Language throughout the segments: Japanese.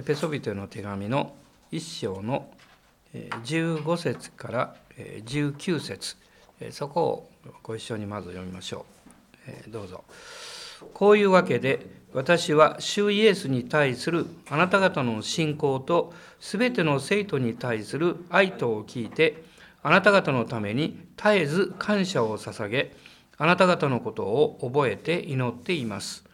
エペソビトへの手紙の1章の15節から19節そこをご一緒にまず読みましょう。どうぞ。こういうわけで私は主イエスに対するあなた方の信仰と全ての生徒に対する愛とを聞いてあなた方のために絶えず感謝を捧げあなた方のことを覚えて祈っています。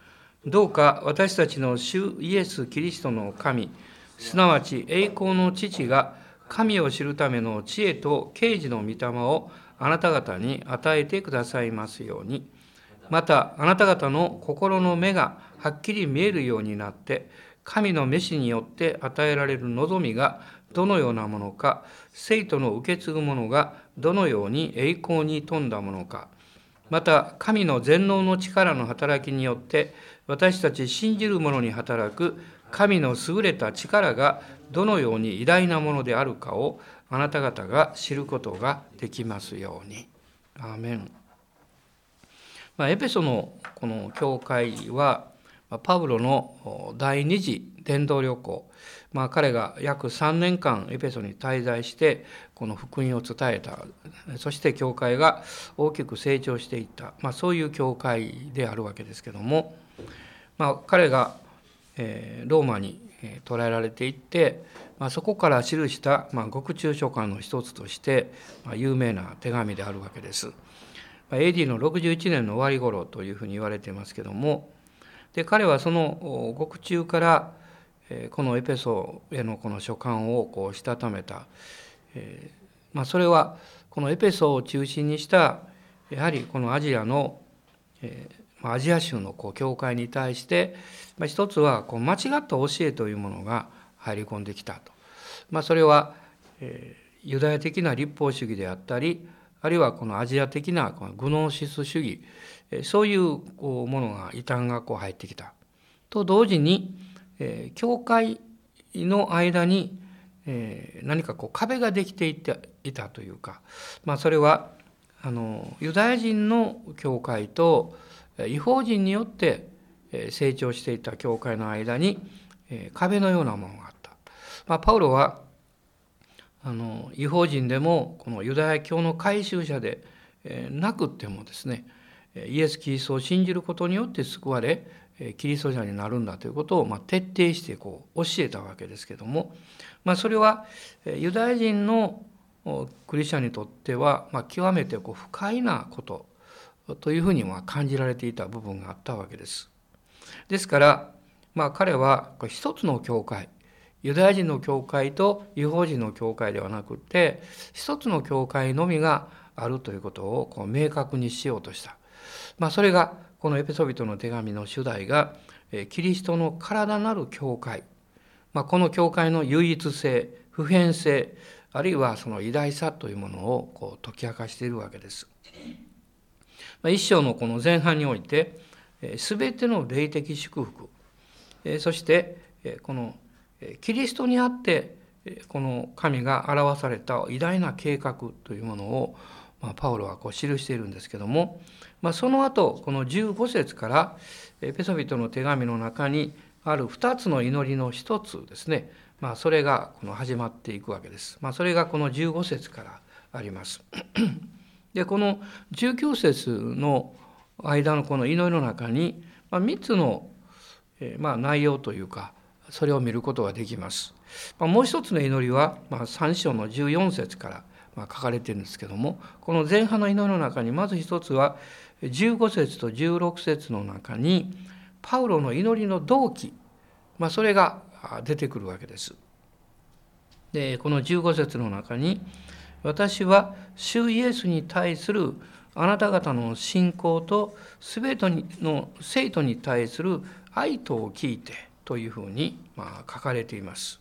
どうか私たちの主イエス・キリストの神、すなわち栄光の父が神を知るための知恵と啓示の御霊をあなた方に与えてくださいますように。またあなた方の心の目がはっきり見えるようになって神の召しによって与えられる望みがどのようなものか生徒の受け継ぐものがどのように栄光に富んだものかまた神の全能の力の働きによって私たち信じる者に働く神の優れた力がどのように偉大なものであるかをあなた方が知ることができますように。アーメン。まあ、エペソのこの教会はパウロの第二次伝道旅行、まあ、彼が約3年間エペソに滞在してこの福音を伝えたそして教会が大きく成長していった、まあ、そういう教会であるわけですけども、まあ、彼が、えローマに捕らえられていって、まあ、そこから記した、ま、獄中書簡の一つとして、ま、有名な手紙であるわけです。AD の61年の終わり頃というふうに言われていますけどもで彼はその獄中からこのエペソへのこの書簡をこうしたためた、えまあ、それはこのエペソを中心にしたやはりこのアジアの、えー、アジア州のこう教会に対して、まあ、一つはこう間違った教えというものが入り込んできたと、まあ、それは、え、ユダヤ的な立法主義であったりあるいはこのアジア的なこのグノーシス主義そういうこうものが異端がこう入ってきた。と同時に、えー、教会の間に、えー、何かこう壁ができていていたというか、まあ、それはあのユダヤ人の教会と違法人によって成長していた教会の間に壁のようなものがあった。まあ、パウロはあの違法人でもこのユダヤ教の改宗者でなくてもですねイエス・キリストを信じることによって救われキリスト者になるんだということをま徹底してこう教えたわけですけども、まあ、それはユダヤ人のクリスチャンにとってはま極めてこう不快なことというふうにま感じられていた部分があったわけです。ですからまあ彼は一つの教会ユダヤ人の教会と違法人の教会ではなくて一つの教会のみがあるということをこう明確にしようとした、まあ、それがこのエペソビトの手紙の主題がキリストの体なる教会、まあ、この教会の唯一性普遍性あるいはその偉大さというものをこう解き明かしているわけです。まあ、一章のこの前半において全ての霊的祝福そしてこのキリストにあってこの神が表された偉大な計画というものを、まあ、パウロはこう記しているんですけども、まあ、その後この15節からペソビトの手紙の中にある2つの祈りの一つですね、まあ、それがこの始まっていくわけです。まあ、それがこの15節からあります。でこの19節の間のこの祈りの中に、まあ、3つの、えまあ、内容というかそれを見ることができます。もう一つの祈りは、まあ、3章の14節からま書かれているんですけどもこの前半の祈りの中にまず一つは15節と16節の中にパウロの祈りの動機、まあ、それが出てくるわけです。でこの15節の中に「私は主イエスに対するあなた方の信仰と全ての生徒に対する愛とを聞いて」というふうにま書かれています。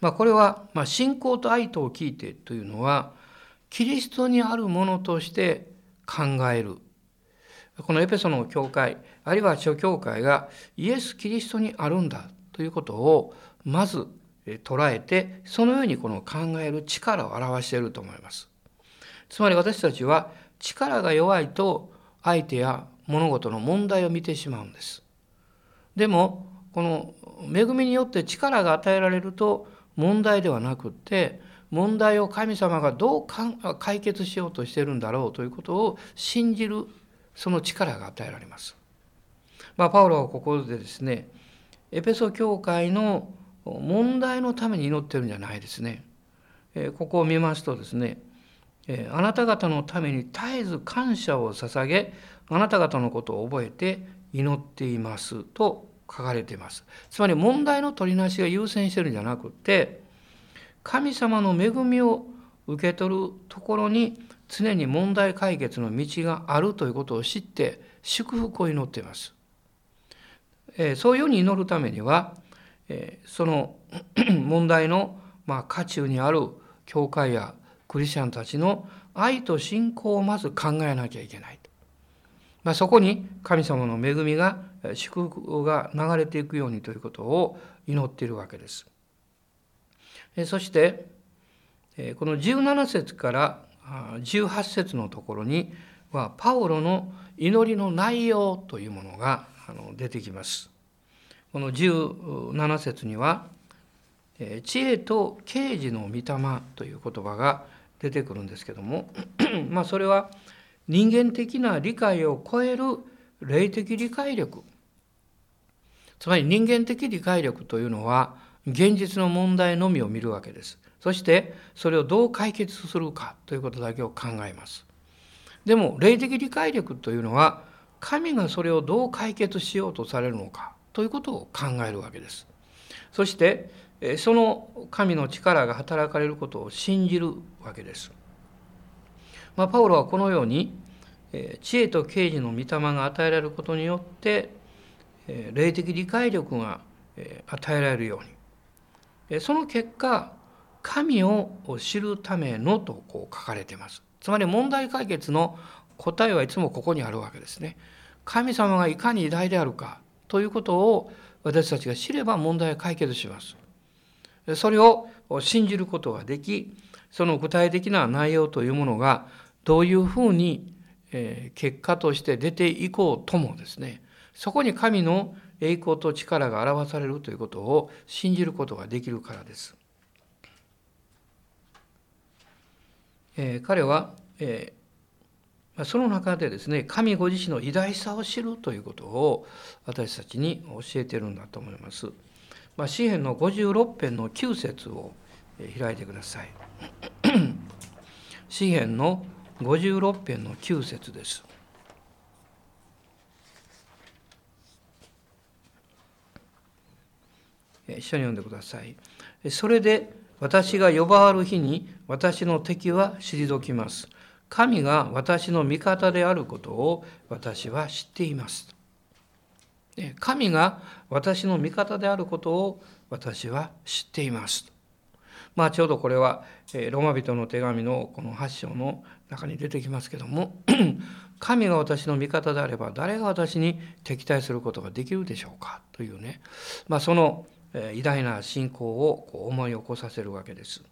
まあこれはま信仰と愛とを聞いてというのはキリストにあるものとして考えるこのエペソの教会あるいは諸教会がイエス・キリストにあるんだということをまず捉えてそのようにこの考える力を表していると思います。つまり私たちは力が弱いと相手や物事の問題を見てしまうんです。でもこの恵みによって力が与えられると問題ではなくって問題を神様がどう解決しようとしているんだろうということを信じるその力が与えられます。まあ、パウロはここでですねエペソ教会の問題のために祈ってるんじゃないですね。ここを見ますとですねあなた方のために絶えず感謝を捧げあなた方のことを覚えて祈っていますと書かれています。つまり問題の取りなしが優先してるんじゃなくて神様の恵みを受け取るところに常に問題解決の道があるということを知って祝福を祈っています。えそういうように祈るためには、えその 問題のまあ渦中にある教会やクリスチャンたちの愛と信仰をまず考えなきゃいけないとまあ、そこに神様の恵みが祝福が流れていくようにということを祈っているわけです。そしてこの17節から18節のところにはパウロの祈りの内容というものが出てきます。この17節には「知恵と啓示の御霊」という言葉が出てくるんですけども まあそれは人間的な理解を超える霊的理解力つまり人間的理解力というのは現実の問題のみを見るわけです。そしてそれをどう解決するかということだけを考えます。でも霊的理解力というのは神がそれをどう解決しようとされるのかということを考えるわけです。そしてその神の力が働かれることを信じるわけです。まあ、パウロはこのように知恵と啓示の御霊が与えられることによって霊的理解力が与えられるようにその結果神を知るためのとこう書かれています。つまり問題解決の答えはいつもここにあるわけですね。神様がいかに偉大であるかということを私たちが知れば問題は解決します。それを信じることができその具体的な内容というものがどういうふうに結果として出ていこうともですねそこに神の栄光と力が表されるということを信じることができるからです。えー、彼は、えー、その中でですね神ご自身の偉大さを知るということを私たちに教えてるんだと思います。まあ、詩篇の56編の9節を開いてください。詩篇の56編の9節です。一緒に読んでください。それで私が呼ばわる日に私の敵は退きます。神が私の味方であることを私は知っています。神が私の味方であることを私は知っています。まあちょうどこれはローマ人の手紙のこの8章の中に出てきますけども 神が私の味方であれば誰が私に敵対することができるでしょうか？というね、まあ、その偉大な信仰を思い起こさせるわけです。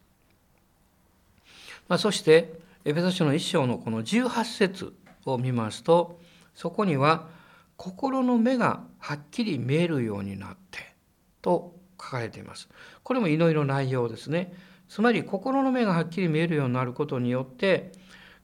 まあ、そしてエペソ書の一章のこの18節を見ますとそこには「心の目がはっきり見えるようになって」と書かれています。これも祈りの内容ですね。つまり心の目がはっきり見えるようになることによって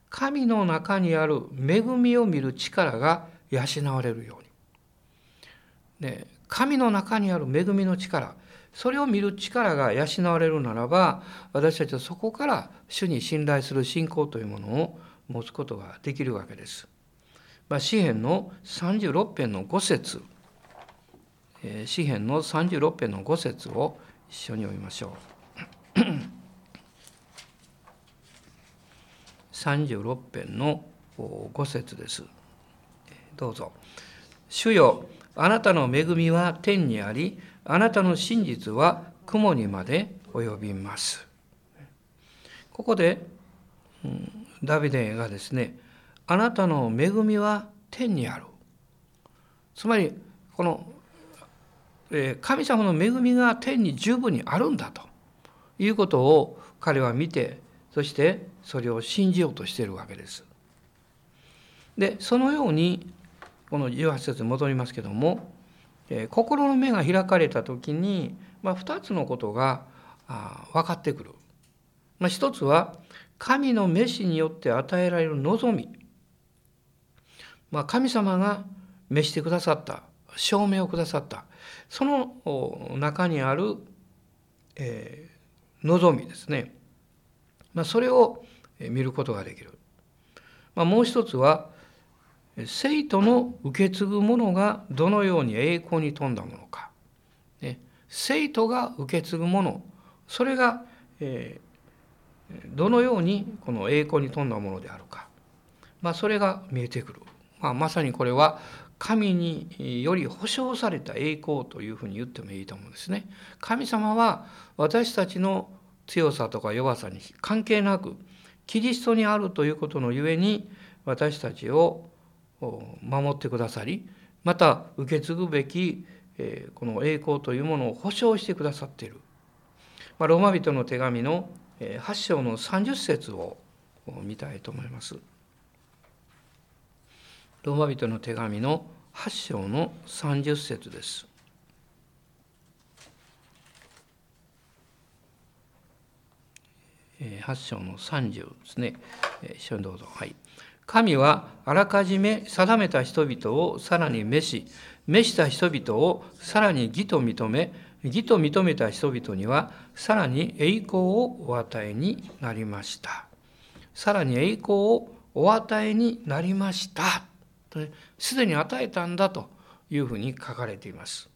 神の中にある恵みを見る力が養われるように。ね、神の中にある恵みの力それを見る力が養われるならば私たちはそこから主に信頼する信仰というものを持つことができるわけです。まあ、詩篇の36編の5節詩篇の36編の5節を一緒に読みましょう。36編の5節です。どうぞ。主よあなたの恵みは天にあり、あなたの真実は雲にまで及びます。ここで、うん、ダビデがですね、あなたの恵みは天にある。つまり、この、えー、神様の恵みが天に十分にあるんだということを彼は見て、そしてそれを信じようとしているわけです。で、そのようにこの18節に戻りますけどもえ心の目が開かれた時に、まあ、2つのことが分かってくる。まあ、一つは神の召しによって与えられる望み、まあ、神様が召してくださった証明をくださった。その中にある、えー、望みですね、まあ、それを見ることができる、まあ、もう一つは生徒の受け継ぐものがどのように栄光に富んだものか、ね、生徒が受け継ぐものそれが、えー、どのようにこの栄光に富んだものであるか、まあ、それが見えてくる、まあ、まさにこれは神により保証された栄光というふうに言ってもいいと思うんですね。神様は私たちの強さとか弱さに関係なくキリストにあるということのゆえに私たちを守ってくださりまた受け継ぐべきこの栄光というものを保証してくださっている。まあローマ人の手紙の8章の30節を見たいと思います。ローマ人の手紙の8章の30節です。8章の30ですね。一緒にどうぞ。はい。神はあらかじめ定めた人々をさらに召し、召した人々をさらに義と認め、義と認めた人々にはさらに栄光をお与えになりました。さらに栄光をお与えになりました。すでに与えたんだというふうに書かれています。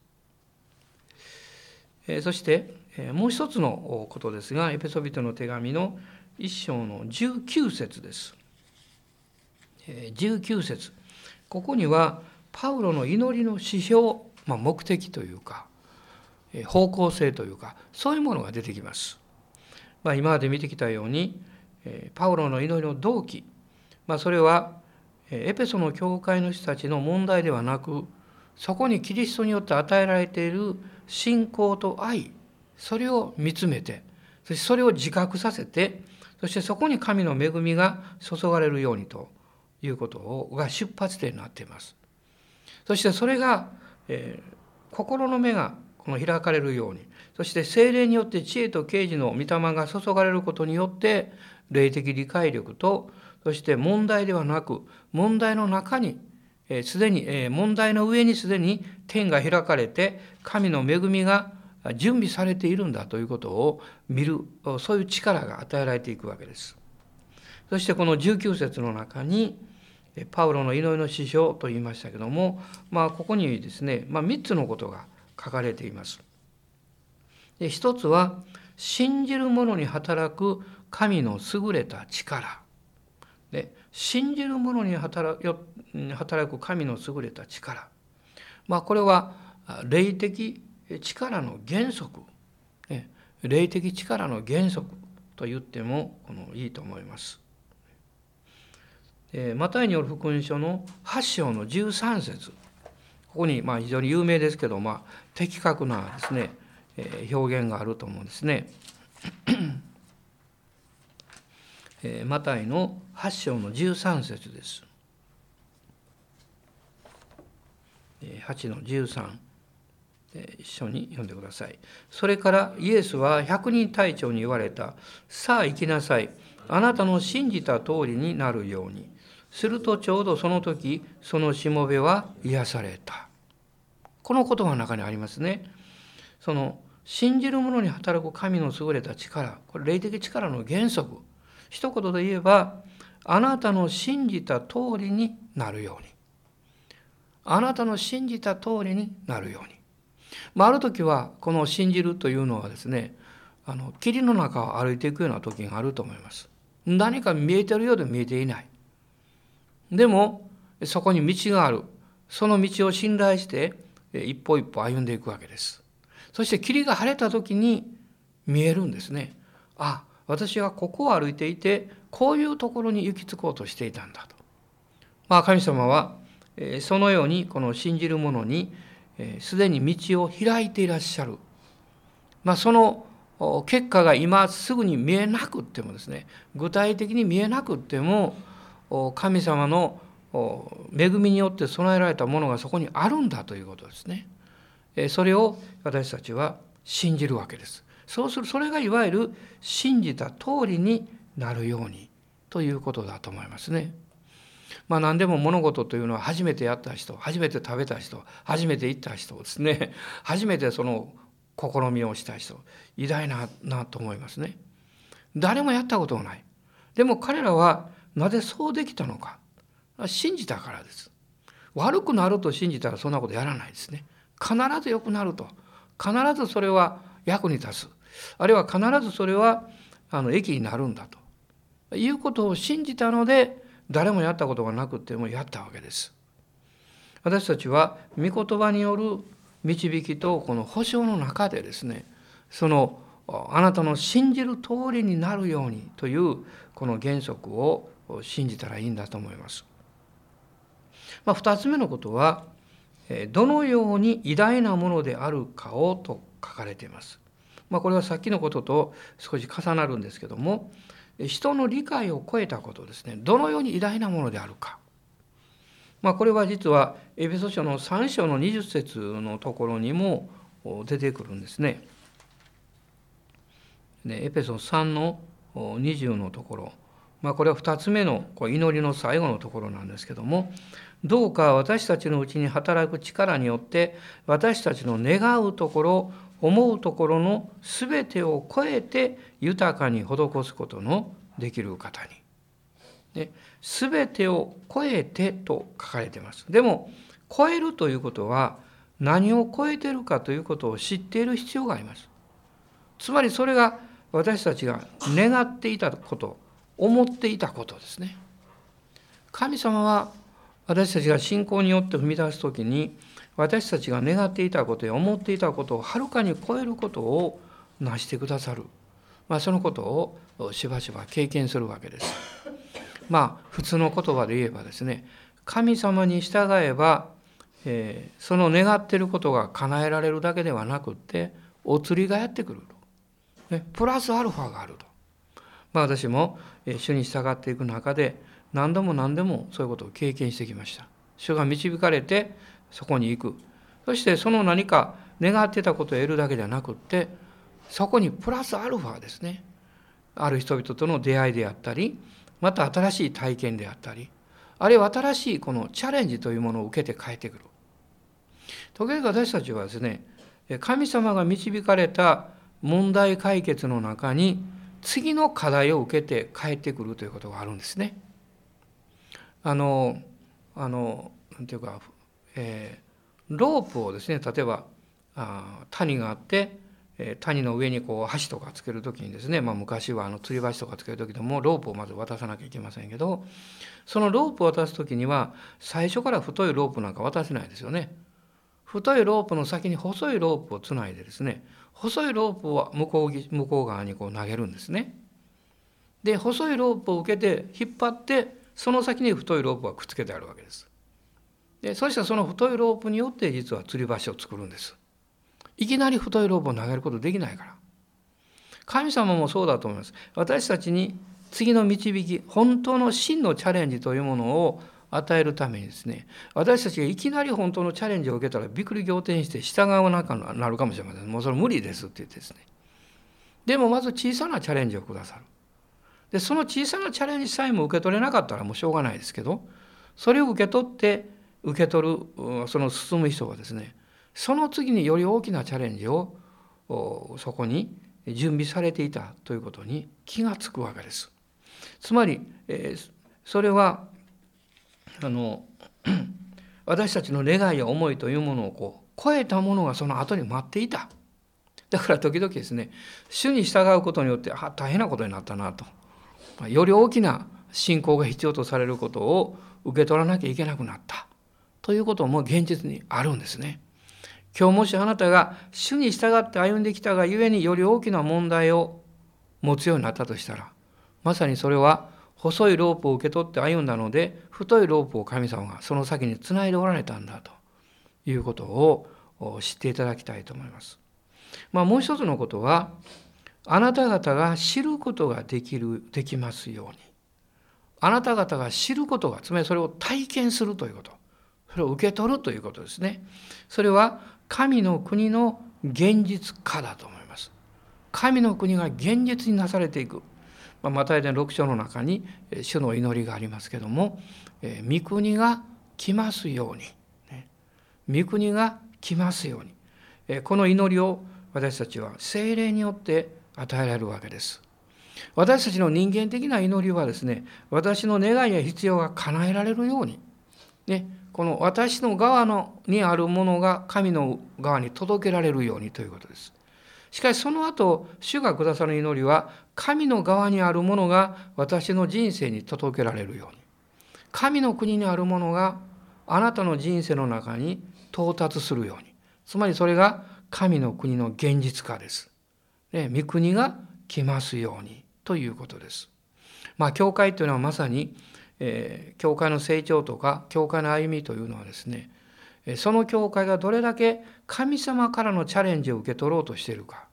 そしてもう一つのことですがエペソビトの手紙の一章の19節です。19節ここにはパウロの祈りの指標、まあ、目的というか方向性というかそういうものが出てきます。まあ、今まで見てきたようにパウロの祈りの動機、まあ、それはエペソの教会の人たちの問題ではなくそこにキリストによって与えられている信仰と愛それを見つめてそしてそれを自覚させてそしてそこに神の恵みが注がれるようにということが出発点になっています。そしてそれが、えー、心の目がこの開かれるようにそして精霊によって知恵と啓示の御霊が注がれることによって霊的理解力とそして問題ではなく問題の中にすで、に、えー、問題の上にすでに天が開かれて神の恵みが準備されているんだということを見るそういう力が与えられていくわけです。そしてこの19節の中にパウロの祈りの師匠と言いましたけども、まあ、ここにですね、まあ、3つのことが書かれています。で一つは信じる者に働く神の優れた力。で信じる者に働く神の優れた力。まあ、これは霊的力の原則、霊的力の原則と言ってもこのいいと思います。マタイによる福音書の8章の13節ここにまあ非常に有名ですけど、まあ、的確なですね、え表現があると思うんですね。えマタイの8章の13節です。8の13一緒に読んでください。それからイエスは百人隊長に言われた。さあ行きなさい。あなたの信じた通りになるように。するとちょうどその時そのしもべは癒された。この言葉の中にありますね。その信じる者に働く神の優れた力これ霊的力の原則。一言で言えばあなたの信じた通りになるように。あなたの信じた通りになるように、まあ、ある時はこの信じるというのはですねあの霧の中を歩いていくような時があると思います。何か見えてるようで見えていない。でもそこに道がある。その道を信頼して一歩一歩歩んでいくわけです。そして霧が晴れた時に見えるんですね。あ私はここを歩いていてこういうところに行き着こうとしていたんだと。まあ神様はそのようにこの信じる者にすでに道を開いていらっしゃる。まあその結果が今すぐに見えなくってもですね具体的に見えなくっても神様の恵みによって備えられたものがそこにあるんだということですね。それを私たちは信じるわけです。そうするそれがいわゆる信じた通りになるようにということだと思いますね。まあ何でも物事というのは初めてやった人初めて食べた人初めて行った人ですね初めてその試みをした人偉大ななと思いますね。誰もやったことがない。でも彼らはなぜそうできたのか信じたからです。悪くなると信じたらそんなことやらないですね。必ず良くなると必ずそれは役に立つあるいは必ずそれはあの益になるんだということを信じたので誰もやったことがなくてもやったわけです。私たちは御言葉による導きとこの保証の中でですねそのあなたの信じる通りになるようにというこの原則を信じたらいいんだと思います。まあ、2つ目のことはどのように偉大なものであるかをと書かれています。まあ、これはさっきのことと少し重なるんですけども人の理解を超えたことですねどのように偉大なものであるか、まあ、これは実はエペソ書の3章の20節のところにも出てくるんですね。ねエペソ3の20のところ、まあ、これは2つ目の祈りの最後のところなんですけどもどうか私たちのうちに働く力によって私たちの願うところ思うところの全てを超えて豊かに施すことのできる方に。で全てを超えてと書かれています。でも超えるということは何を超えてるかということを知っている必要があります。つまりそれが私たちが願っていたこと思っていたことですね。神様は私たちが信仰によって踏み出す時に私たちが願っていたことや思っていたことをはるかに超えることを成してくださる、まあ、そのことをしばしば経験するわけです。まあ普通の言葉で言えばですね神様に従えば、えー、その願っていることが叶えられるだけではなくってお釣りがやってくると、ね、プラスアルファがあると。まあ、私も主に従っていく中で何度も何度もそういうことを経験してきました。主が導かれてそこに行く。そしてその何か願ってたことを得るだけではなくってそこにプラスアルファですね。ある人々との出会いであったりまた新しい体験であったりあるいは新しいこのチャレンジというものを受けて帰ってくる。時々私たちはですね神様が導かれた問題解決の中に次の課題を受けて帰ってくるということがあるんですね。あのあのなんていうかえー、ロープをですね例えばあ谷があって、えー、谷の上にこう橋とかつける時にですね、まあ、昔はあの吊り橋とかつける時でもロープをまず渡さなきゃいけませんけどそのロープを渡す時には最初から太いロープなんか渡せないですよね。太いロープの先に細いロープをつないでですね細いロープを向こう向こう側にこう投げるんですね。で細いロープを受けて引っ張ってその先に太いロープがくっつけてあるわけです。でそしたらその太いロープによって実は吊り橋を作るんです。いきなり太いロープを投げることできないから。神様もそうだと思います。私たちに次の導き本当の真のチャレンジというものを与えるためにですね私たちがいきなり本当のチャレンジを受けたらびっくり仰天して従わなくなるかもしれません。もうそれ無理ですって言ってですね。でもまず小さなチャレンジをくださる。でその小さなチャレンジさえも受け取れなかったらもうしょうがないですけどそれを受け取って受け取るその進む人はですねその次により大きなチャレンジをそこに準備されていたということに気がつくわけです。つまり、えー、それはあの 私たちの願いや思いというものをこう超えたものがその後に待っていた。だから時々ですね主に従うことによってあ大変なことになったなとより大きな信仰が必要とされることを受け取らなきゃいけなくなったということも現実にあるんですね。今日もしあなたが主に従って歩んできたがゆえにより大きな問題を持つようになったとしたらまさにそれは細いロープを受け取って歩んだので太いロープを神様がその先につないでおられたんだと。いうことを知っていただきたいと思います。まあ、もう一つのことはあなた方が知ることができるできますように。あなた方が知ることがつまりそれを体験するということ。それを受け取るということですね。それは神の国の現実化だと思います。神の国が現実になされていく。マタイ伝6章の中に主の祈りがありますけども御国が来ますように御国が来ますようにこの祈りを私たちは精霊によって与えられるわけです私たちの人間的な祈りはですね私の願いや必要が叶えられるように、ね、この私の側のにあるものが神の側に届けられるようにということです。しかしその後主がくださる祈りは神の側にあるものが私の人生に届けられるように神の国にあるものがあなたの人生の中に到達するようにつまりそれが神の国の現実化です。ね、御国が来ますようにということです。まあ、教会というのはまさに、えー、教会の成長とか教会の歩みというのはですねその教会がどれだけ神様からのチャレンジを受け取ろうとしているか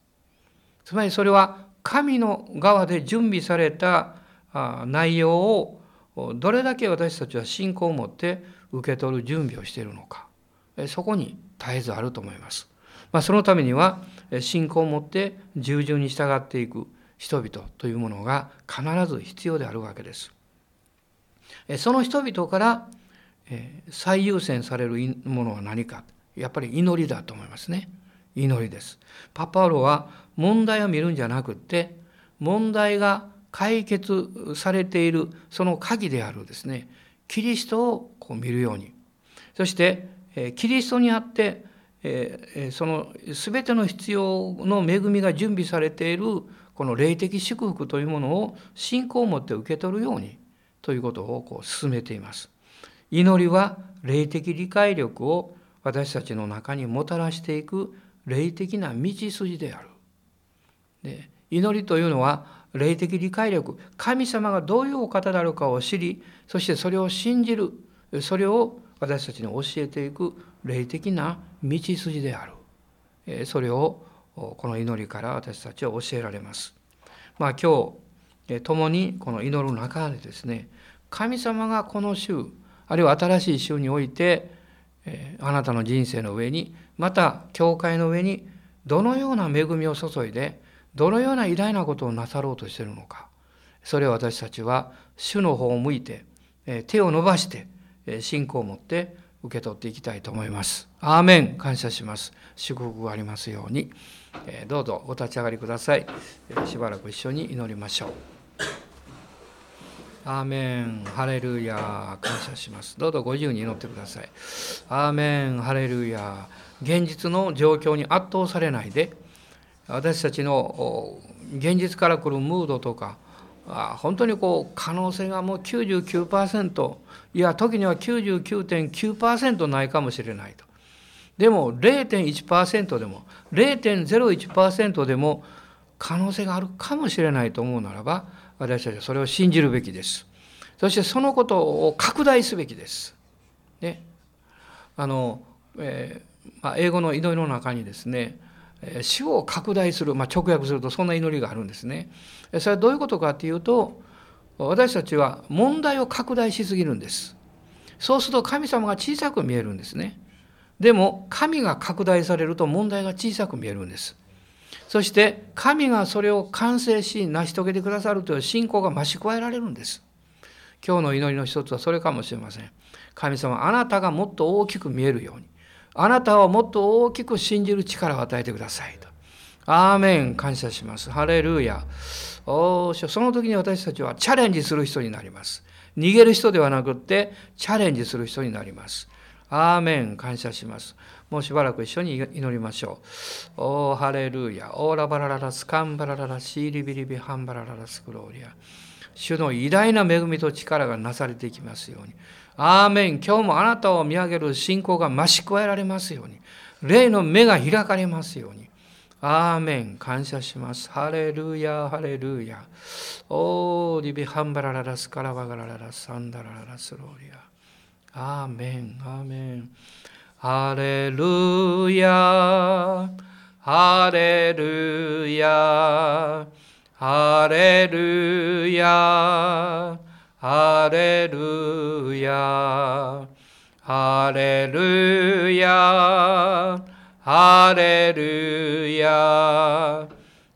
つまりそれは神の側で準備された内容をどれだけ私たちは信仰を持って受け取る準備をしているのかそこに絶えずあると思います。まあ、そのためには信仰を持って従順に従っていく人々というものが必ず必要であるわけです。その人々から最優先されるものは何かやっぱり祈りだと思いますね。祈りです。パパウロは問題を見るんじゃなくて問題が解決されているその鍵であるですねキリストをこう見るようにそしてキリストにあってその全ての必要の恵みが準備されているこの霊的祝福というものを信仰を持って受け取るようにということをこう進めています。祈りは霊的理解力を私たちの中にもたらしていく霊的な道筋である。で祈りというのは霊的理解力神様がどういうお方であるかを知りそしてそれを信じるそれを私たちに教えていく霊的な道筋であるそれをこの祈りから私たちは教えられます。まあ、今日共にこの祈る中でですね神様がこの週あるいは新しい週においてあなたの人生の上にまた教会の上にどのような恵みを注いでどのような偉大なことをなさろうとしているのかそれを私たちは主の方を向いて手を伸ばして信仰を持って受け取っていきたいと思います。アーメン感謝します。祝福がありますように。どうぞお立ち上がりください。しばらく一緒に祈りましょう。アーメン、ハレルヤ、感謝します。どうぞご自由に祈ってください。アーメン、ハレルヤ、現実の状況に圧倒されないで、私たちの現実から来るムードとか、本当にこう可能性がもう99%いや時には99.9%ないかもしれないと。でも0.1%でも0.01%でも可能性があるかもしれないと思うならば私たちはそれを信じるべきです。そしてそのことを拡大すべきです。ね、あの、えーまあ、英語の祈りの中にですね主を拡大する、まあ、直訳するとそんな祈りがあるんですね。それはどういうことかっていうと私たちは問題を拡大しすぎるんです。そうすると神様が小さく見えるんですね。でも神が拡大されると問題が小さく見えるんです。そして神がそれを完成し成し遂げてくださるという信仰が増し加えられるんです。今日の祈りの一つはそれかもしれません。神様あなたがもっと大きく見えるようにあなたをもっと大きく信じる力を与えてくださいと。アーメン感謝します。ハレルーヤ。おその時に私たちはチャレンジする人になります。逃げる人ではなくってチャレンジする人になります。アーメン感謝します。もうしばらく一緒に祈りましょう。おーハレルーヤ。オーラバラララスカンバラララシーリビリビハンバラララスクローリア。主の偉大な恵みと力がなされていきますように。アーメン。今日もあなたを見上げる信仰が増し加えられますように。霊の目が開かれますように。アーメン。感謝します。ハレルヤ、ハレルヤ。オーリビハンバラララスカラバガラララサンダラララスローリア。アーメン、アーメン。ハレルヤ、ハレルヤ、ハレルヤ。ハレルヤハレルヤハレルヤ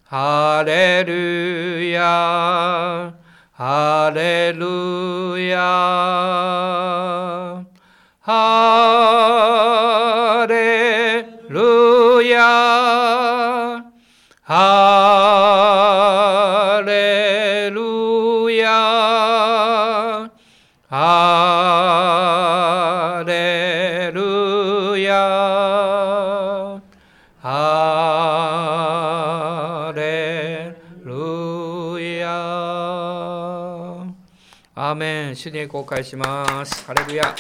ハレルヤハレルヤハ主に公開します。ハレルヤ。